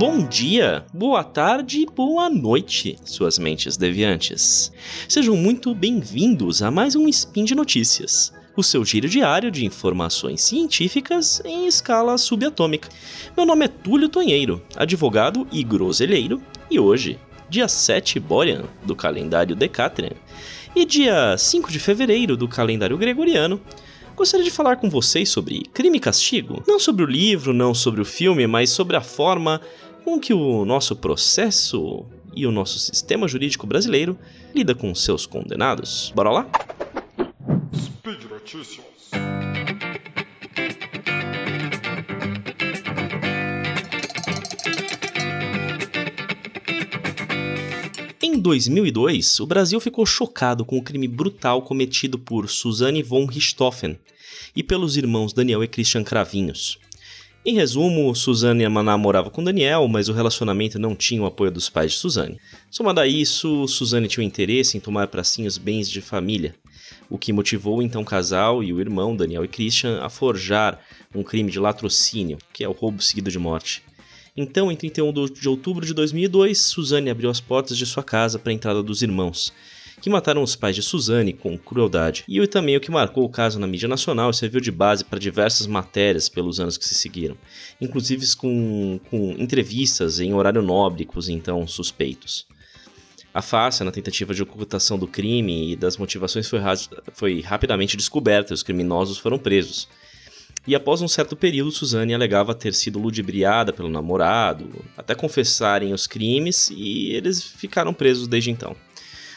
Bom dia, boa tarde e boa noite, suas mentes deviantes. Sejam muito bem-vindos a mais um Spin de Notícias, o seu giro diário de informações científicas em escala subatômica. Meu nome é Túlio Tonheiro, advogado e groselheiro, e hoje, dia 7 Borean do calendário Decatrian e dia 5 de fevereiro do calendário gregoriano, gostaria de falar com vocês sobre Crime e Castigo. Não sobre o livro, não sobre o filme, mas sobre a forma com que o nosso processo e o nosso sistema jurídico brasileiro lida com seus condenados. Bora lá? Speed Notícias. Em 2002, o Brasil ficou chocado com o crime brutal cometido por Suzanne von Richthofen e pelos irmãos Daniel e Christian Cravinhos. Em resumo, Suzane namorava com Daniel, mas o relacionamento não tinha o apoio dos pais de Suzane. Somado a isso, Suzane tinha o interesse em tomar para si os bens de família, o que motivou o então casal e o irmão, Daniel e Christian, a forjar um crime de latrocínio, que é o roubo seguido de morte. Então, em 31 de outubro de 2002, Suzane abriu as portas de sua casa para a entrada dos irmãos, que mataram os pais de Suzane com crueldade, e também o que marcou o caso na mídia nacional e serviu de base para diversas matérias pelos anos que se seguiram, inclusive com, com entrevistas em horário nobre com os então suspeitos. A farsa na tentativa de ocultação do crime e das motivações foi, foi rapidamente descoberta e os criminosos foram presos. E após um certo período, Suzane alegava ter sido ludibriada pelo namorado, até confessarem os crimes, e eles ficaram presos desde então.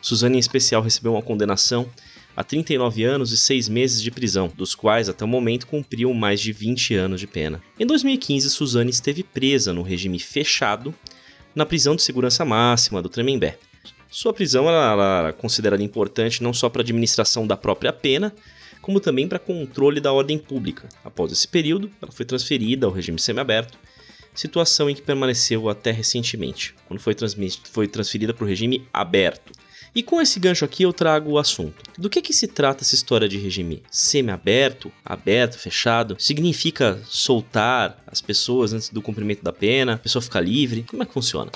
Suzane, em especial, recebeu uma condenação a 39 anos e 6 meses de prisão, dos quais até o momento cumpriu mais de 20 anos de pena. Em 2015, Suzane esteve presa no regime fechado na prisão de segurança máxima do Tremembé. Sua prisão era considerada importante não só para a administração da própria pena, como também para controle da ordem pública. Após esse período, ela foi transferida ao regime semiaberto, situação em que permaneceu até recentemente, quando foi, foi transferida para o regime aberto. E com esse gancho aqui eu trago o assunto. Do que, que se trata essa história de regime semi-aberto, aberto, fechado? Significa soltar as pessoas antes do cumprimento da pena, a pessoa ficar livre? Como é que funciona?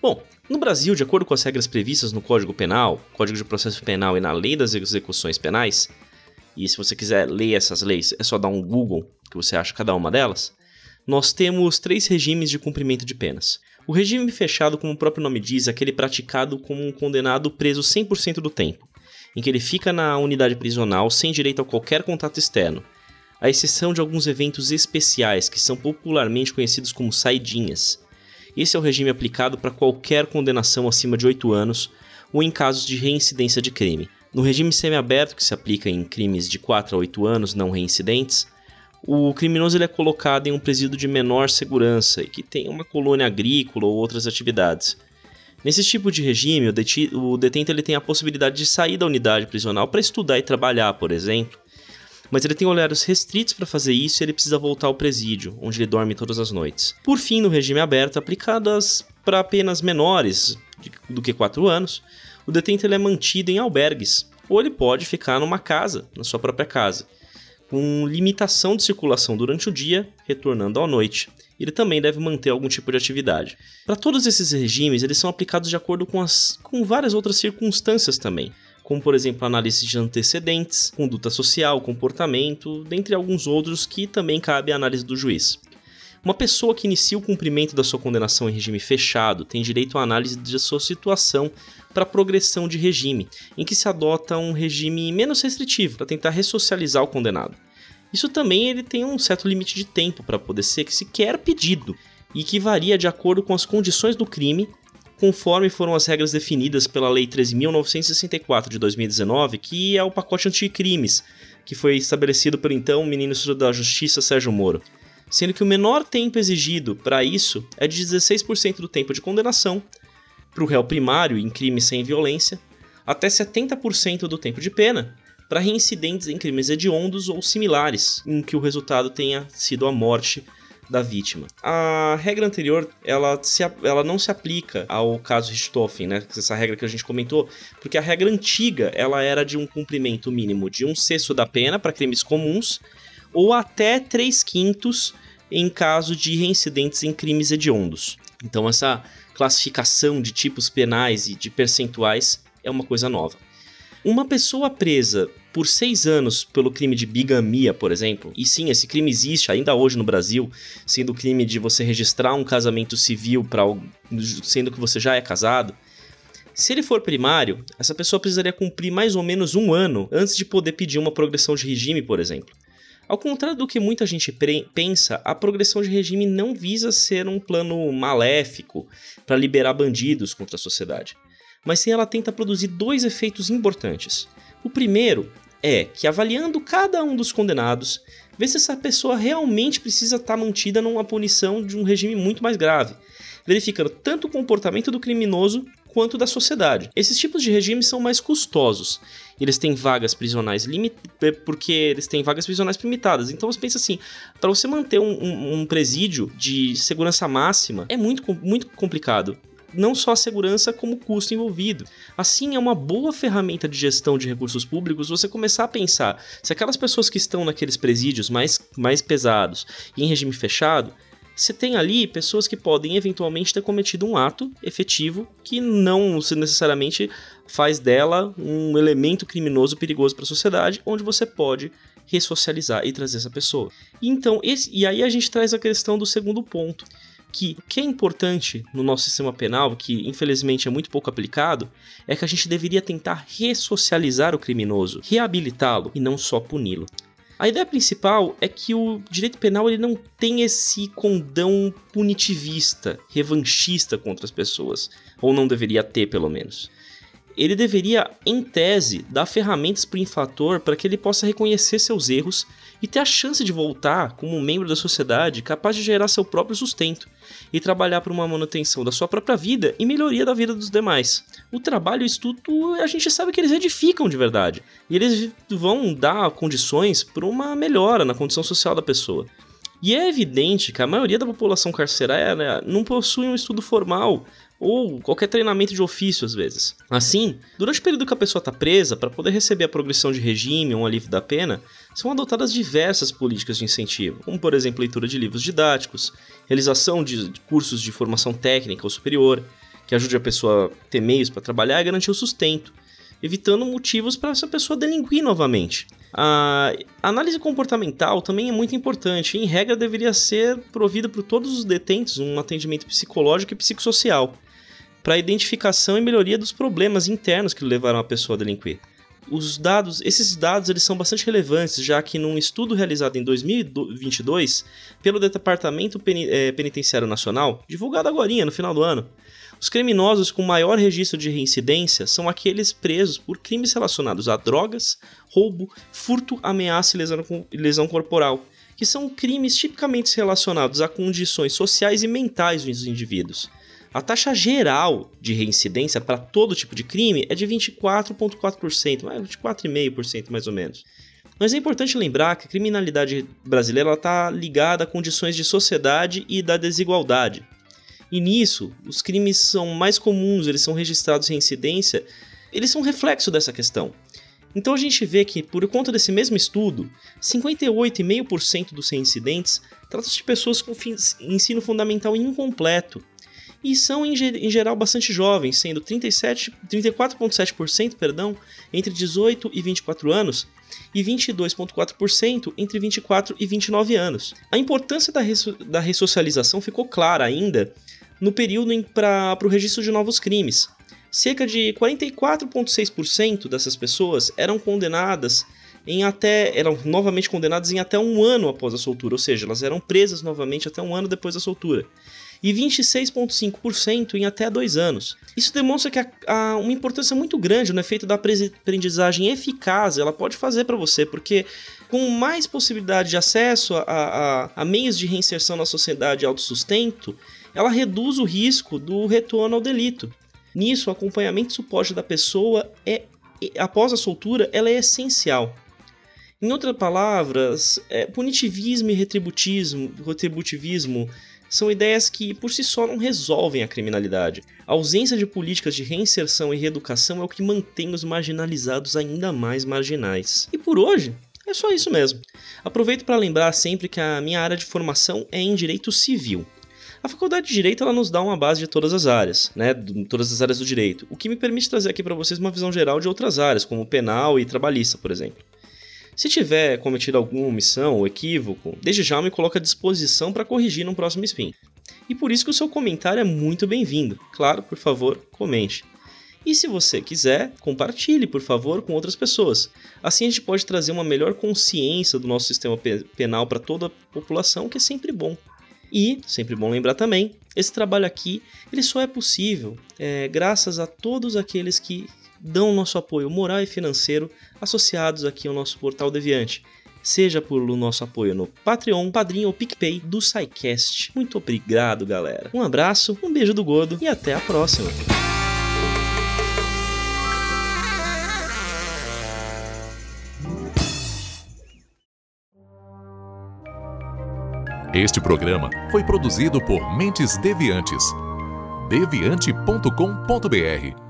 Bom, no Brasil, de acordo com as regras previstas no Código Penal, Código de Processo Penal e na Lei das Execuções Penais, e se você quiser ler essas leis, é só dar um Google que você acha cada uma delas, nós temos três regimes de cumprimento de penas. O regime fechado, como o próprio nome diz, é aquele praticado como um condenado preso 100% do tempo, em que ele fica na unidade prisional sem direito a qualquer contato externo, à exceção de alguns eventos especiais que são popularmente conhecidos como saidinhas. Esse é o regime aplicado para qualquer condenação acima de 8 anos ou em casos de reincidência de crime. No regime semiaberto, que se aplica em crimes de 4 a 8 anos não reincidentes, o criminoso ele é colocado em um presídio de menor segurança e que tem uma colônia agrícola ou outras atividades. Nesse tipo de regime, o, detento ele tem a possibilidade de sair da unidade prisional para estudar e trabalhar, por exemplo, mas ele tem horários restritos para fazer isso e ele precisa voltar ao presídio, onde ele dorme todas as noites. Por fim, no regime aberto, aplicadas para penas menores do que 4 anos, o detento ele é mantido em albergues, ou ele pode ficar numa casa, na sua própria casa com limitação de circulação durante o dia, retornando à noite. Ele também deve manter algum tipo de atividade. Para todos esses regimes, eles são aplicados de acordo com, as, com várias outras circunstâncias também, como por exemplo análise de antecedentes, conduta social, comportamento, dentre alguns outros que também cabe à análise do juiz. Uma pessoa que inicia o cumprimento da sua condenação em regime fechado tem direito à análise de sua situação para progressão de regime, em que se adota um regime menos restritivo para tentar ressocializar o condenado. Isso também ele tem um certo limite de tempo para poder ser que sequer pedido e que varia de acordo com as condições do crime, conforme foram as regras definidas pela Lei 13.964 de 2019, que é o pacote anticrimes, que foi estabelecido pelo então ministro da Justiça Sérgio Moro sendo que o menor tempo exigido para isso é de 16% do tempo de condenação para o réu primário em crime sem violência, até 70% do tempo de pena para reincidentes em crimes hediondos ou similares, em que o resultado tenha sido a morte da vítima. A regra anterior, ela, se, ela não se aplica ao caso Richthofen, né? Essa regra que a gente comentou, porque a regra antiga, ela era de um cumprimento mínimo de um sexto da pena para crimes comuns ou até 3 quintos em caso de reincidentes em crimes hediondos. Então, essa classificação de tipos penais e de percentuais é uma coisa nova. Uma pessoa presa por seis anos pelo crime de bigamia, por exemplo, e sim, esse crime existe ainda hoje no Brasil, sendo o crime de você registrar um casamento civil para sendo que você já é casado. Se ele for primário, essa pessoa precisaria cumprir mais ou menos um ano antes de poder pedir uma progressão de regime, por exemplo. Ao contrário do que muita gente pensa, a progressão de regime não visa ser um plano maléfico para liberar bandidos contra a sociedade, mas sim ela tenta produzir dois efeitos importantes. O primeiro é que, avaliando cada um dos condenados, vê se essa pessoa realmente precisa estar tá mantida numa punição de um regime muito mais grave, verificando tanto o comportamento do criminoso quanto da sociedade. Esses tipos de regimes são mais custosos. Eles têm vagas prisionais limitadas, é, porque eles têm vagas prisionais limitadas. Então você pensa assim, para você manter um, um, um, presídio de segurança máxima é muito, muito complicado. Não só a segurança, como o custo envolvido. Assim, é uma boa ferramenta de gestão de recursos públicos você começar a pensar se aquelas pessoas que estão naqueles presídios mais, mais pesados e em regime fechado, você tem ali pessoas que podem eventualmente ter cometido um ato efetivo que não necessariamente faz dela um elemento criminoso perigoso para a sociedade, onde você pode ressocializar e trazer essa pessoa. Então, esse, e aí a gente traz a questão do segundo ponto, que o que é importante no nosso sistema penal, que infelizmente é muito pouco aplicado, é que a gente deveria tentar ressocializar o criminoso, reabilitá-lo e não só puni-lo. A ideia principal é que o direito penal ele não tem esse condão punitivista, revanchista contra as pessoas, ou não deveria ter pelo menos. Ele deveria, em tese, dar ferramentas para o infrator para que ele possa reconhecer seus erros e ter a chance de voltar como um membro da sociedade capaz de gerar seu próprio sustento e trabalhar para uma manutenção da sua própria vida e melhoria da vida dos demais. O trabalho e o estudo, a gente sabe que eles edificam de verdade e eles vão dar condições para uma melhora na condição social da pessoa. E é evidente que a maioria da população carcerária não possui um estudo formal ou qualquer treinamento de ofício às vezes. Assim, durante o período que a pessoa está presa, para poder receber a progressão de regime ou um alívio da pena, são adotadas diversas políticas de incentivo, como por exemplo leitura de livros didáticos, realização de cursos de formação técnica ou superior, que ajude a pessoa a ter meios para trabalhar e garantir o sustento, evitando motivos para essa pessoa delinquir novamente. A análise comportamental também é muito importante em regra, deveria ser provida por todos os detentos um atendimento psicológico e psicossocial para a identificação e melhoria dos problemas internos que levaram a pessoa a delinquir. Os dados, esses dados eles são bastante relevantes, já que num estudo realizado em 2022 pelo Departamento eh, Penitenciário Nacional, divulgado agora no final do ano, os criminosos com maior registro de reincidência são aqueles presos por crimes relacionados a drogas, roubo, furto, ameaça e lesão corporal, que são crimes tipicamente relacionados a condições sociais e mentais dos indivíduos. A taxa geral de reincidência para todo tipo de crime é de 24,4%, 24,5% mais ou menos. Mas é importante lembrar que a criminalidade brasileira está ligada a condições de sociedade e da desigualdade. E nisso, os crimes são mais comuns, eles são registrados em incidência, eles são reflexo dessa questão. Então a gente vê que, por conta desse mesmo estudo, 58,5% dos incidentes tratam-se de pessoas com ensino fundamental incompleto, e são em, em geral bastante jovens, sendo 34,7% perdão, entre 18 e 24 anos e 22,4% entre 24 e 29 anos. A importância da, res, da ressocialização ficou clara ainda no período para o registro de novos crimes. Cerca de 44,6% dessas pessoas eram condenadas em até eram novamente condenadas em até um ano após a soltura, ou seja, elas eram presas novamente até um ano depois da soltura e 26,5% em até dois anos. Isso demonstra que há, uma importância muito grande no efeito da aprendizagem eficaz ela pode fazer para você, porque com mais possibilidade de acesso a, a, meios de reinserção na sociedade e autossustento, ela reduz o risco do retorno ao delito. Nisso, o acompanhamento e suporte da pessoa é, após a soltura ela é essencial. Em outras palavras, é, punitivismo e retributivismo são ideias que por si só não resolvem a criminalidade. A ausência de políticas de reinserção e reeducação é o que mantém os marginalizados ainda mais marginais. E por hoje, é só isso mesmo. Aproveito para lembrar sempre que a minha área de formação é em direito civil. A faculdade de Direito ela nos dá uma base de todas as áreas, né? De todas as áreas do direito, o que me permite trazer aqui para vocês uma visão geral de outras áreas, como penal e trabalhista, por exemplo. Se tiver cometido alguma omissão ou equívoco, desde já me coloco à disposição para corrigir no próximo spin. E por isso que o seu comentário é muito bem-vindo. Claro, por favor, comente. E se você quiser, compartilhe, por favor, com outras pessoas. Assim a gente pode trazer uma melhor consciência do nosso sistema penal para toda a população, que é sempre bom. E, sempre bom lembrar também, esse trabalho aqui ele só é possível é, graças a todos aqueles que dão nosso apoio moral e financeiro associados aqui ao nosso portal Deviante. Seja por nosso apoio no Patreon, Padrinho ou PicPay do SciCast. Muito obrigado, galera. Um abraço, um beijo do Godo e até a próxima. Este programa foi produzido por Mentes Deviantes. deviante.com.br